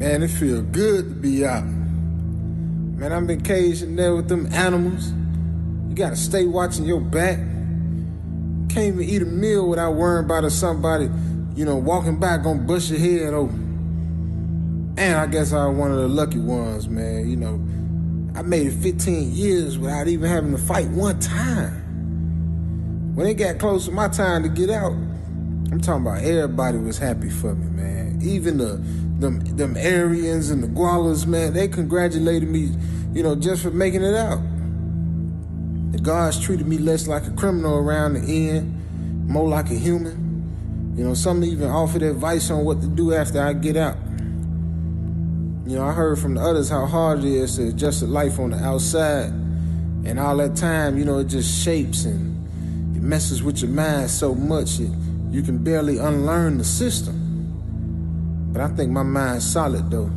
Man, it feel good to be out. Man, I've been caged in there with them animals. You gotta stay watching your back. Can't even eat a meal without worrying about if somebody, you know, walking by gonna bust your head open. And I guess I was one of the lucky ones, man. You know, I made it 15 years without even having to fight one time. When it got close to my time to get out, I'm talking about everybody was happy for me, man. Even the them them Aryans and the Gualas, man, they congratulated me, you know, just for making it out. The guards treated me less like a criminal around the end, more like a human. You know, some even offered advice on what to do after I get out. You know, I heard from the others how hard it is to adjust to life on the outside. And all that time, you know, it just shapes and it messes with your mind so much that you can barely unlearn the system. But I think my mind's solid though.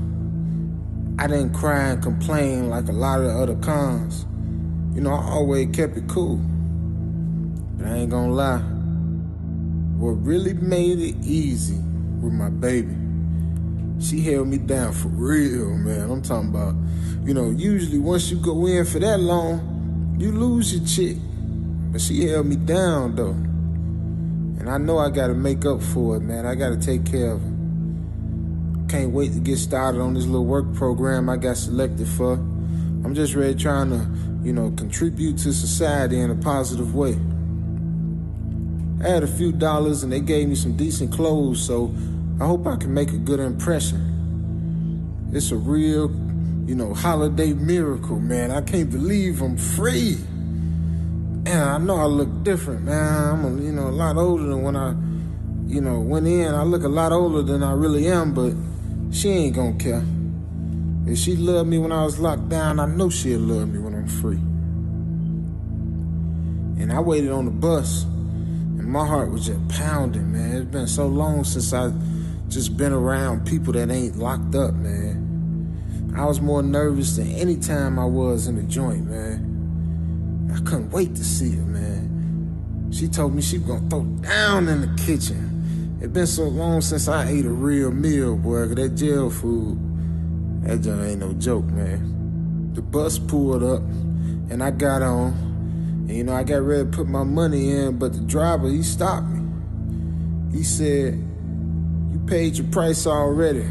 I didn't cry and complain like a lot of the other cons. You know, I always kept it cool. But I ain't gonna lie. What really made it easy with my baby, she held me down for real, man. I'm talking about, you know, usually once you go in for that long, you lose your chick. But she held me down though. And I know I gotta make up for it, man. I gotta take care of her. Can't wait to get started on this little work program I got selected for. I'm just ready trying to, you know, contribute to society in a positive way. I had a few dollars and they gave me some decent clothes, so I hope I can make a good impression. It's a real, you know, holiday miracle, man. I can't believe I'm free. And I know I look different, man. I'm, you know, a lot older than when I, you know, went in. I look a lot older than I really am, but she ain't gonna care. If she loved me when I was locked down, I know she'll love me when I'm free. And I waited on the bus, and my heart was just pounding, man. It's been so long since I just been around people that ain't locked up, man. I was more nervous than any time I was in the joint, man. I couldn't wait to see her, man. She told me she was gonna throw down in the kitchen. It been so long since I ate a real meal, boy, 'cause that jail food, that joint ain't no joke, man. The bus pulled up, and I got on, and you know, I got ready to put my money in, but the driver, he stopped me. He said, You paid your price already.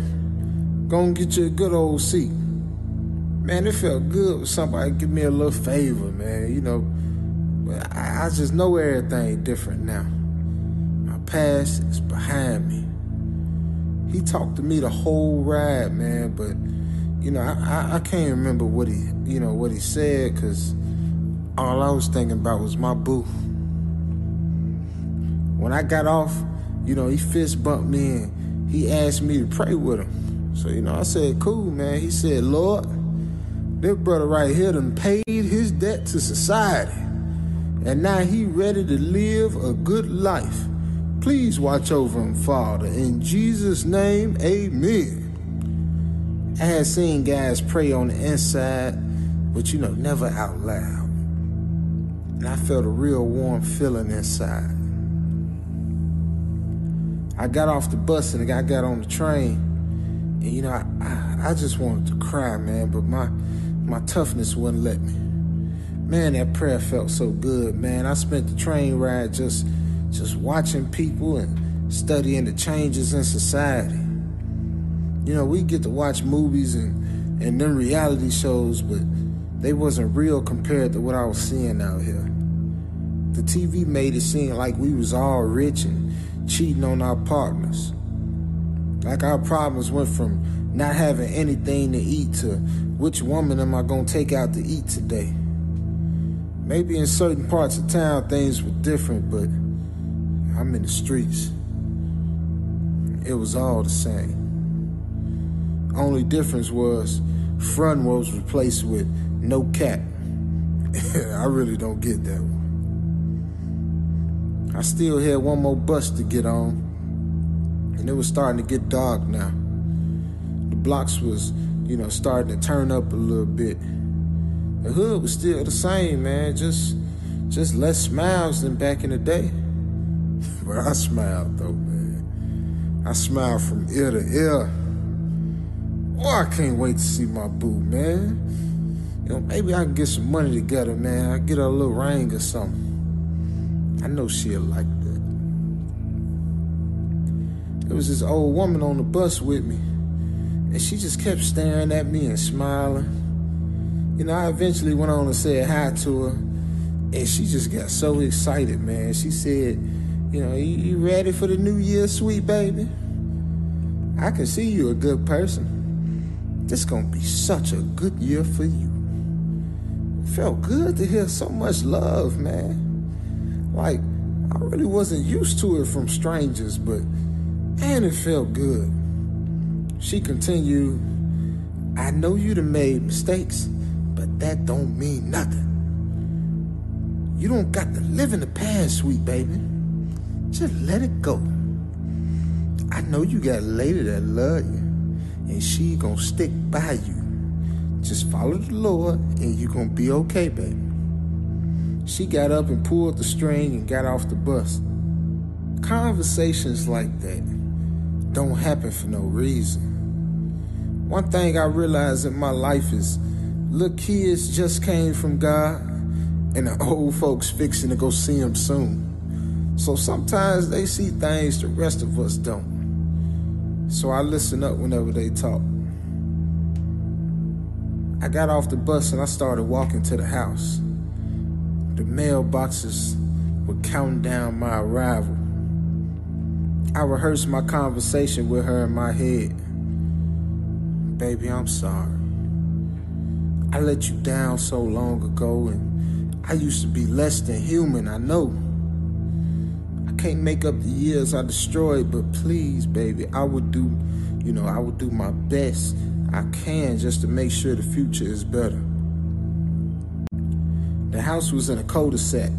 Go and get you a good old seat. Man, it felt good when somebody give me a little favor, man. You know, but I, I just know everything different now. Past is behind me. He talked to me the whole ride, man, but you know, I, I, I can't remember what he, you know, what he said, cause all I was thinking about was my boo. When I got off, you know, he fist bumped me and he asked me to pray with him. So, you know, I said, cool, man. He said, Lord, this brother right here done paid his debt to society. And now he ready to live a good life. Please watch over him, Father. In Jesus' name, amen. I had seen guys pray on the inside, but you know, never out loud. And I felt a real warm feeling inside. I got off the bus and I got on the train. And you know, I, I, I just wanted to cry, man, but my my toughness wouldn't let me. Man, that prayer felt so good, man. I spent the train ride just just watching people and studying the changes in society. You know, we get to watch movies and and then reality shows, but they wasn't real compared to what I was seeing out here. The TV made it seem like we was all rich and cheating on our partners. Like our problems went from not having anything to eat to which woman am I gonna take out to eat today? Maybe in certain parts of town things were different, but I'm in the streets. It was all the same. Only difference was front was replaced with no cap. I really don't get that one. I still had one more bus to get on, and it was starting to get dark now. The blocks was, you know, starting to turn up a little bit. The hood was still the same, man, just just less smiles than back in the day. But I smiled though, man. I smiled from ear to ear. Oh, I can't wait to see my boo, man. You know, maybe I can get some money together, man. I get her a little ring or something. I know she'll like that. There was this old woman on the bus with me, and she just kept staring at me and smiling. You know, I eventually went on and said hi to her, and she just got so excited, man. She said, You know, you, you ready for the new year, sweet baby? I can see you a good person. This gonna be such a good year for you. It felt good to hear so much love, man. Like, I really wasn't used to it from strangers, but man, it felt good. She continued, I know you'd have made mistakes, but that don't mean nothing. You don't got to live in the past, sweet baby. Just let it go. I know you got a lady that love you, and she gonna stick by you. Just follow the Lord, and you gonna be okay, baby. She got up and pulled the string and got off the bus. Conversations like that don't happen for no reason. One thing I realized in my life is little kids just came from God, and the old folks fixing to go see him soon. So sometimes they see things the rest of us don't. So I listen up whenever they talk. I got off the bus and I started walking to the house. The mailboxes were counting down my arrival. I rehearsed my conversation with her in my head. Baby, I'm sorry. I let you down so long ago, and I used to be less than human, I know. Can't make up the years I destroyed, but please, baby, I would do, you know, I would do my best I can just to make sure the future is better. The house was in a cul-de-sac.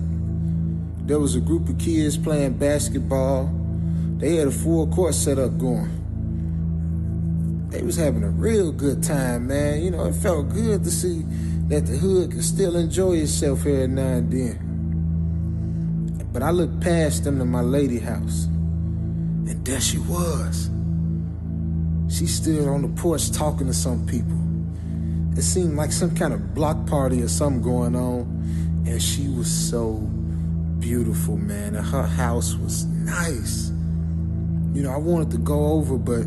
There was a group of kids playing basketball. They had a full court set up going. They was having a real good time, man. You know, it felt good to see that the hood could still enjoy itself every now and then. But I looked past them to my lady house, and there she was. She stood on the porch talking to some people. It seemed like some kind of block party or something going on, and she was so beautiful, man. And her house was nice. You know, I wanted to go over, but,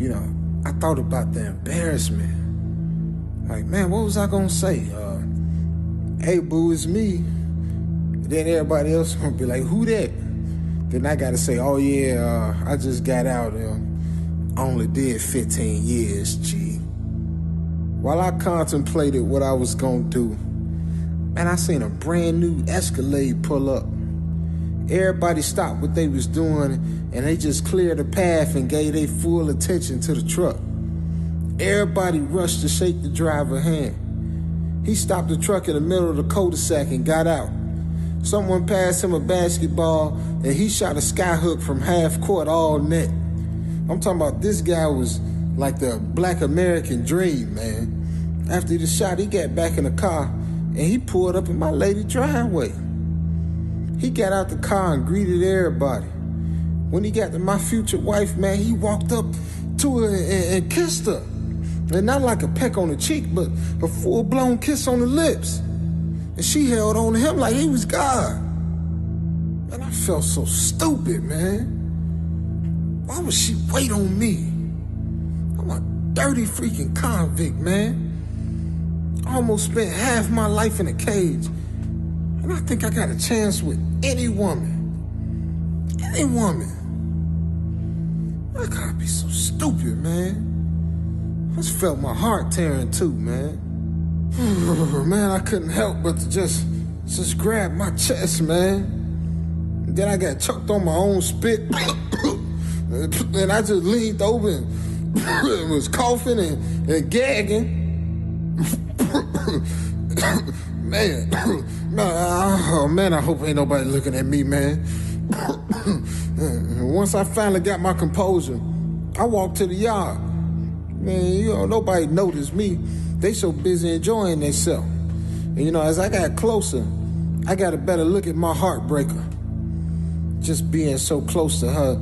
you know, I thought about the embarrassment. Like, man, what was I gonna say? Uh, hey, boo, it's me. Then everybody else gonna be like, who that? Then I gotta say, oh yeah, uh, I just got out. Uh, only did 15 years, G. While I contemplated what I was gonna do, man, I seen a brand new Escalade pull up. Everybody stopped what they was doing and they just cleared the path and gave their full attention to the truck. Everybody rushed to shake the driver hand. He stopped the truck in the middle of the cul-de-sac and got out. Someone passed him a basketball and he shot a skyhook from half court all net. I'm talking about this guy was like the black American dream, man. After the shot, he got back in the car and he pulled up in my lady driveway. He got out the car and greeted everybody. When he got to my future wife, man, he walked up to her and, and kissed her. And not like a peck on the cheek, but a full blown kiss on the lips. And she held on to him like he was God. And I felt so stupid, man. Why would she wait on me? I'm a dirty freaking convict, man. I almost spent half my life in a cage. And I think I got a chance with any woman. Any woman. I gotta be so stupid, man. I just felt my heart tearing too, man. Oh, man, I couldn't help but to just just grab my chest, man. Then I got choked on my own spit. and I just leaned over and was coughing and, and gagging. man, man, oh man, I hope ain't nobody looking at me, man. Once I finally got my composure, I walked to the yard. Man, you know, nobody noticed me. They so busy enjoying themselves. And you know, as I got closer, I got a better look at my heartbreaker. Just being so close to her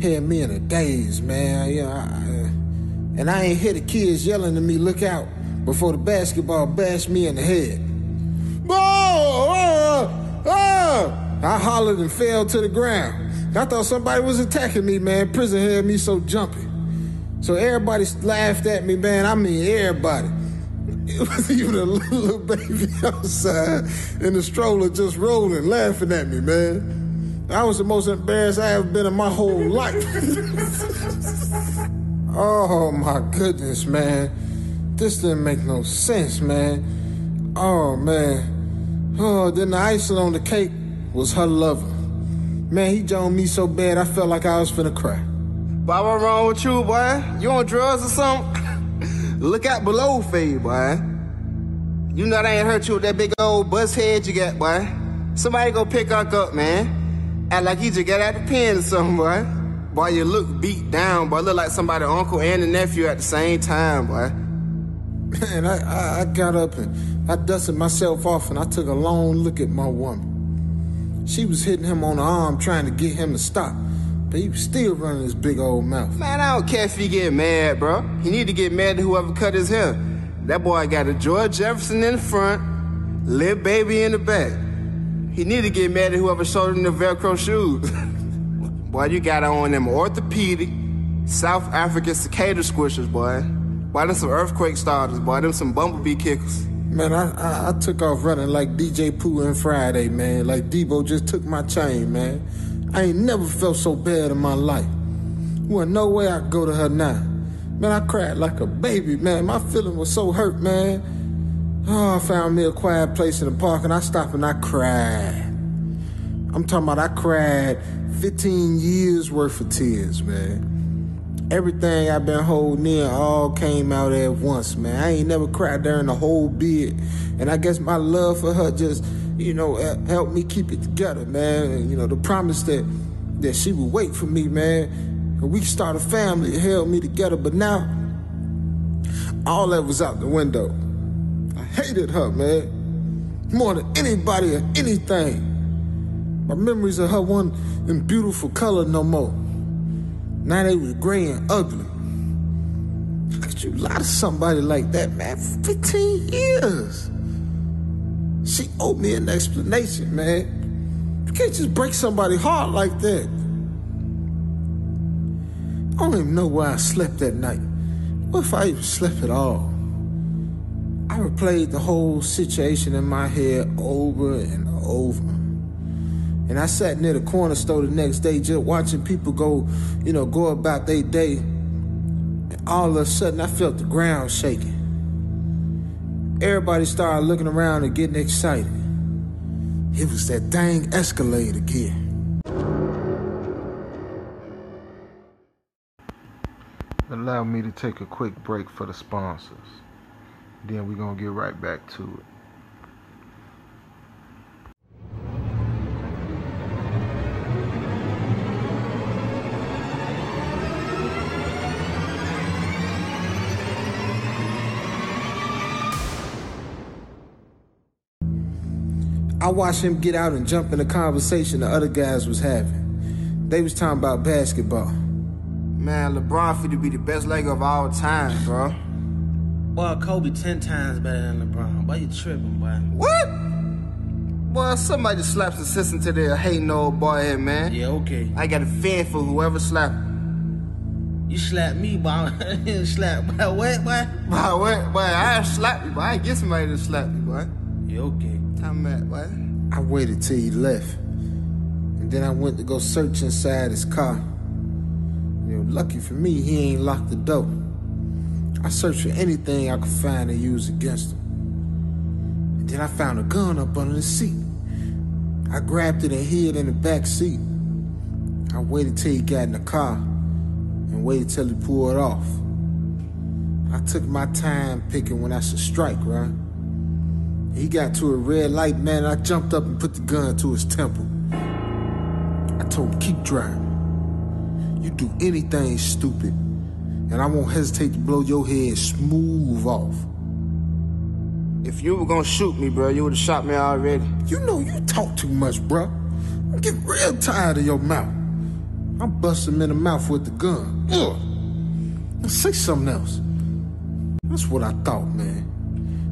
had me in a daze, man. You know, I, And I ain't hear the kids yelling at me, look out, before the basketball bashed me in the head. Oh, oh. I hollered and fell to the ground. I thought somebody was attacking me, man. Prison had me so jumpy. So everybody laughed at me, man. I mean, everybody. It was even a little baby outside in the stroller just rolling, laughing at me, man. I was the most embarrassed I ever been in my whole life. oh my goodness, man. This didn't make no sense, man. Oh man. Oh, then the icing on the cake was her lover. Man, he joned me so bad I felt like I was finna cry. Boy, what wrong with you, boy? You on drugs or something? Look out below for you, boy. You know they ain't hurt you with that big old bust head you got, boy. Somebody go pick her up, man. Act like you just got out the pen or something, boy. Boy, you look beat down, boy. Look like somebody uncle and a nephew at the same time, boy. Man, I, I, I got up and I dusted myself off and I took a long look at my woman. She was hitting him on the arm trying to get him to stop. But he was still running his big old mouth. Man, I don't care if he get mad, bro. He need to get mad at whoever cut his hair. That boy got a George Jefferson in the front, Lil Baby in the back. He need to get mad at whoever showed him the Velcro shoes. boy, you got on them orthopedic, South African cicada squishers, boy. Boy, them some earthquake starters, boy. Them some bumblebee kickers. Man, I, I, I took off running like DJ Pooh and Friday, man. Like Debo just took my chain, man. I ain't never felt so bad in my life. Well, no way I go to her now. Man, I cried like a baby, man. My feeling was so hurt, man. Oh, I found me a quiet place in the park and I stopped and I cried. I'm talking about I cried 15 years worth of tears, man. Everything I've been holding in all came out at once, man. I ain't never cried during the whole bid. And I guess my love for her just you know, uh, help me keep it together, man. And, you know, the promise that that she would wait for me, man. And we start a family, held me together. But now, all that was out the window. I hated her, man. More than anybody or anything. My memories of her weren't in beautiful color no more. Now they was gray and ugly. Could you lie to somebody like that, man? for 15 years. She owed me an explanation, man. You can't just break somebody's heart like that. I don't even know where I slept that night. What if I even slept at all? I replayed the whole situation in my head over and over. And I sat near the corner store the next day just watching people go, you know, go about their day. And all of a sudden I felt the ground shaking everybody started looking around and getting excited. It was that dang Escalade again. Allow me to take a quick break for the sponsors. Then we're going to get right back to it. I watched him get out and jump in the conversation the other guys was having. They was talking about basketball. Man, LeBron fit to be the best Laker of all time, bro. Boy, Kobe ten times better than LeBron. Boy, you tripping, boy. What? Boy, somebody slaps the system to their hating old boy here, man. Yeah, okay. I got a fan for whoever slapped You slapped me, boy. I didn't slap, boy. What, boy? Boy, what? Boy, I slap you, boy. I get somebody to slap you, boy. Yeah, okay. Time at, boy. I waited till he left. And then I went to go search inside his car. You know, lucky for me, he ain't locked the door. I searched for anything I could find to use against him. And then I found a gun up under the seat. I grabbed it and hid in the back seat. I waited till he got in the car and waited till he pulled off. I took my time picking when I should strike, right? He got to a red light, man. I jumped up and put the gun to his temple. I told him, keep driving. You do anything stupid, and I won't hesitate to blow your head smooth off. If you were gonna shoot me, bro, you would've shot me already. You know you talk too much, bro. I'm getting real tired of your mouth. I'm busting him in the mouth with the gun. Ugh. Say something else. That's what I thought, man.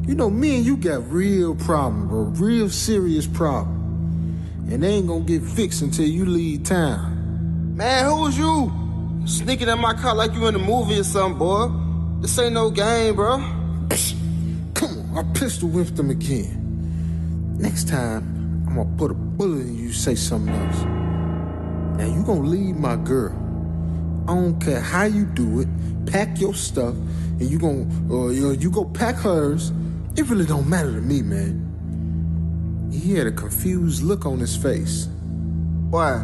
You know, me and you got real problem, bro. Real serious problem. And they ain't gonna get fixed until you leave town. Man, who was you? Sneaking in my car like you in a movie or something, boy. This ain't no game, bro. Come on, I pistol whipped him again. Next time, I'm gonna put a bullet in you say something else. Now you gonna leave my girl. I don't care how you do it. Pack your stuff, and you gonna or you you go pack hers. It really don't matter to me, man. He had a confused look on his face. Why?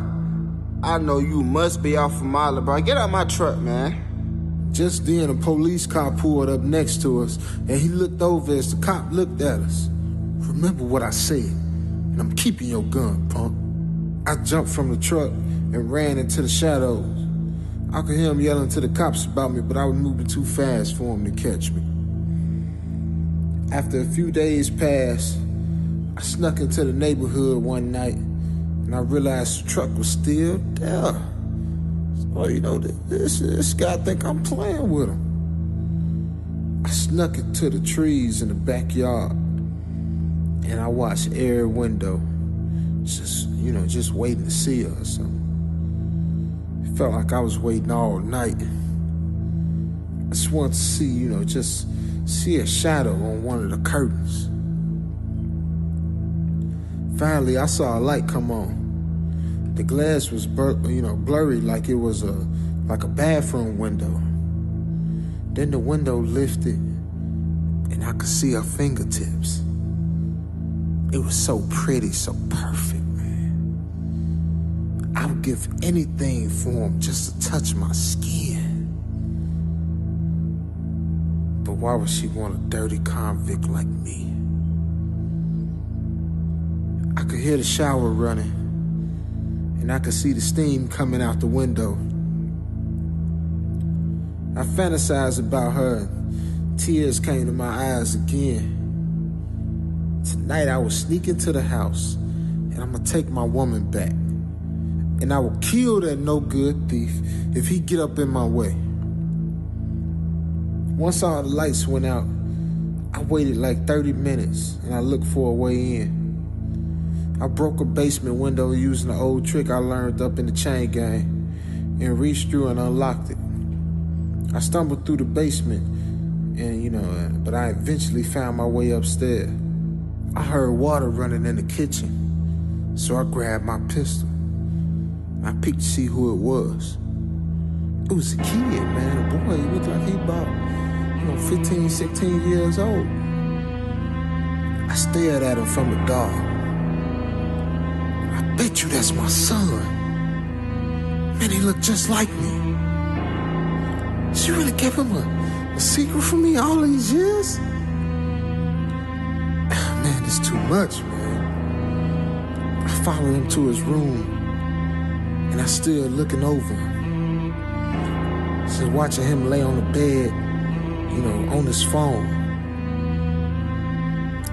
I know you must be off of Molly, bro. Get out my truck, man. Just then, a police car pulled up next to us, and he looked over as the cop looked at us. Remember what I said, and I'm keeping your gun, punk. I jumped from the truck and ran into the shadows. I could hear him yelling to the cops about me, but I was moving too fast for him to catch me. After a few days passed, I snuck into the neighborhood one night, and I realized the truck was still there. So, you know, this, this guy think I'm playing with him. I snuck into the trees in the backyard, and I watched every window, just, you know, just waiting to see her or something. It felt like I was waiting all night. I just wanted to see, you know, just see a shadow on one of the curtains. Finally, I saw a light come on. The glass was, bur- you know, blurry like it was a like a bathroom window. Then the window lifted, and I could see her fingertips. It was so pretty, so perfect, man. I would give anything for him just to touch my skin. Why would she want a dirty convict like me? I could hear the shower running, and I could see the steam coming out the window. I fantasized about her, tears came to my eyes again. Tonight I will sneak into the house, and I'm gonna take my woman back. And I will kill that no good thief if he get up in my way. Once all the lights went out, I waited like 30 minutes and I looked for a way in. I broke a basement window using an old trick I learned up in the chain gang and reached through and unlocked it. I stumbled through the basement and, you know, but I eventually found my way upstairs. I heard water running in the kitchen, so I grabbed my pistol. I peeked to see who it was. It was a kid, man, a boy. He looked like he about, you know, 15, 16 years old. I stared at him from the dark. I bet you that's my son. Man, he looked just like me. She really kept him a, a secret from me all these years? Man, it's too much, man. I followed him to his room, and I stood looking over him. Just watching him lay on the bed, you know, on his phone.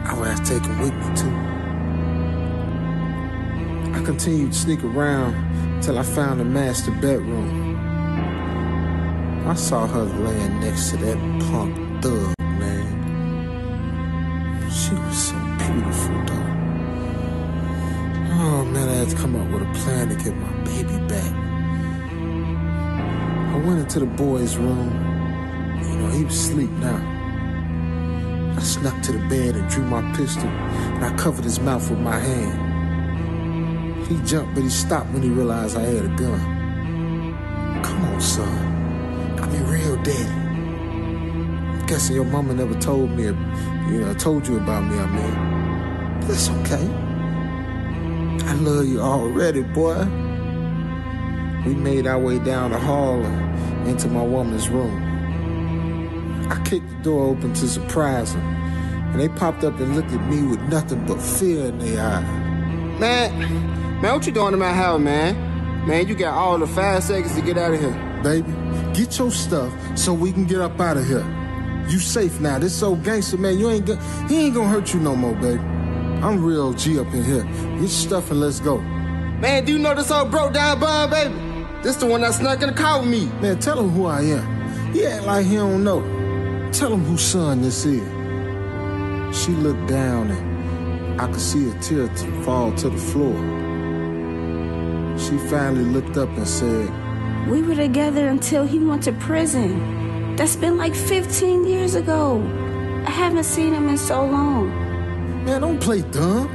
I would have taken with me too. I continued to sneak around till I found the master bedroom. I saw her laying next to that punk thug, man. She was so beautiful, though. Oh man, I had to come up with a plan to get my baby back. I went into the boy's room. He was asleep now. I snuck to the bed and drew my pistol, and I covered his mouth with my hand. He jumped, but he stopped when he realized I had a gun. Come on, son. I be real daddy. I'm guessing your mama never told me, you know, told you about me, I mean. That's okay. I love you already, boy. We made our way down the hall into my woman's room. Kicked the door open to surprise them, and they popped up and looked at me with nothing but fear in their eyes. Man, man, what you doing in my house, man? Man, you got all the five seconds to get out of here. Baby, get your stuff so we can get up out of here. You safe now. This old gangster man, you ain't go- he ain't gonna hurt you no more, baby. I'm real G up in here. Get your stuff and let's go. Man, do you know this old broke down bum, baby? This the one that snuck in the car with me. Man, tell him who I am. He act like he don't know. Tell him whose son this is. She looked down and I could see a tear fall to the floor. She finally looked up and said, We were together until he went to prison. That's been like 15 years ago. I haven't seen him in so long. Man, don't play dumb.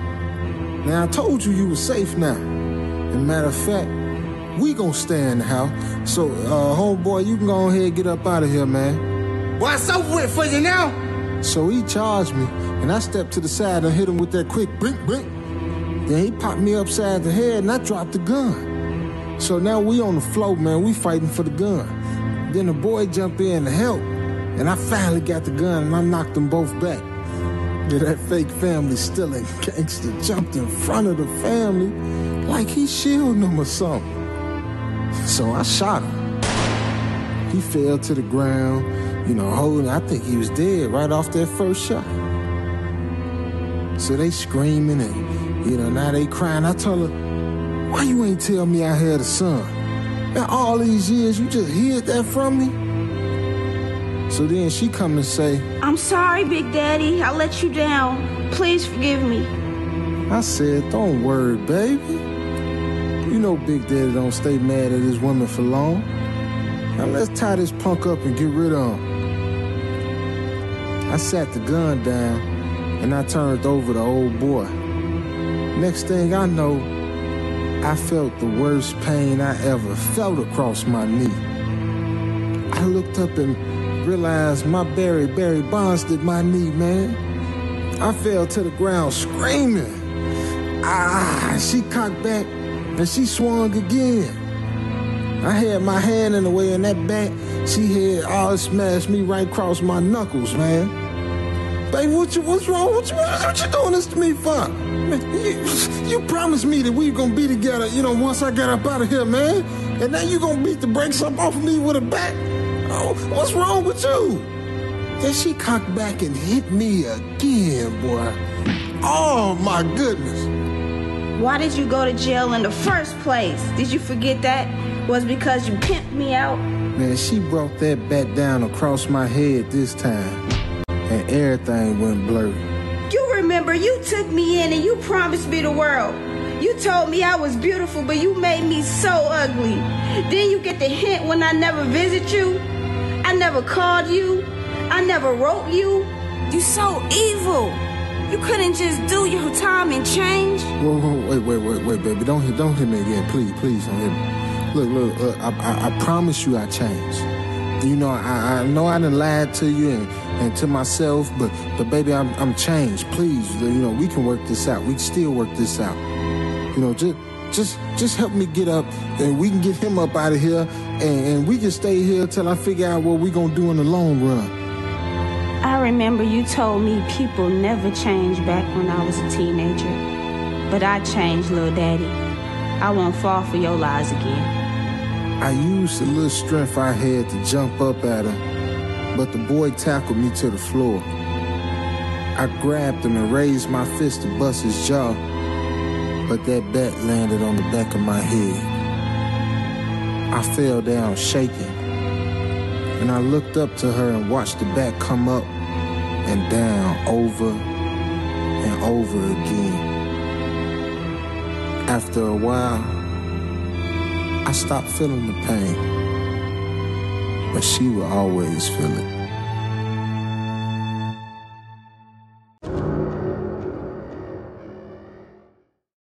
Now I told you you were safe now. And matter of fact, we gonna stay in the house. So, uh, homeboy, you can go ahead and get up out of here, man. It's over with for you now. So he charged me, and I stepped to the side and hit him with that quick brink brink. Then he popped me upside the head, and I dropped the gun. So now we on the floor, man. We fighting for the gun. Then the boy jumped in to help, and I finally got the gun, and I knocked them both back. Then that fake family stealing gangster jumped in front of the family like he shielding them or something. So I shot him. He fell to the ground, you know, holding, I think he was dead right off that first shot. So they screaming and, you know, now they crying. I told her, why you ain't tell me I had a son? Man, all these years, you just hid that from me? So then she come and say, I'm sorry, Big Daddy. I let you down. Please forgive me. I said, don't worry, baby. You know Big Daddy don't stay mad at his woman for long. Now let's tie this punk up and get rid of him. I sat the gun down and I turned over the old boy. Next thing I know, I felt the worst pain I ever felt across my knee. I looked up and realized my Barry Barry Bonds did my knee, man. I fell to the ground screaming. Ah, she cocked back and she swung again. I had my hand in the way in that back. She had all smashed me right across my knuckles, man. Baby, what you, what's wrong? What you, what you doing this to me for? Man, you, you promised me that we were gonna be together, you know, once I got up out of here, man. And now you gonna beat the brakes up off of me with a bat? Oh, what's wrong with you? Then she cocked back and hit me again, boy. Oh my goodness. Why did you go to jail in the first place? Did you forget that? Was because you pimped me out? Man, she brought that bat down across my head this time. Everything went blurry. You remember you took me in and you promised me the world. You told me I was beautiful, but you made me so ugly. Then you get the hint when I never visit you. I never called you. I never wrote you. You so evil. You couldn't just do your time and change. Whoa, whoa, wait, wait, wait, wait, baby. Don't hit, don't hit me again, please, please, don't hit me. Look, look, uh, I, I, I promise you I changed. You know, I, I know I done lied to you and, and to myself, but but baby, I'm I'm changed. Please, you know, we can work this out. We can still work this out. You know, just just just help me get up and we can get him up out of here and, and we can stay here till I figure out what we're gonna do in the long run. I remember you told me people never change back when I was a teenager. But I changed, little daddy. I won't fall for your lies again. I used the little strength I had to jump up at her, but the boy tackled me to the floor. I grabbed him and raised my fist to bust his jaw, but that bat landed on the back of my head. I fell down shaking, and I looked up to her and watched the bat come up and down over and over again. After a while, I stopped feeling the pain, but she would always feel it.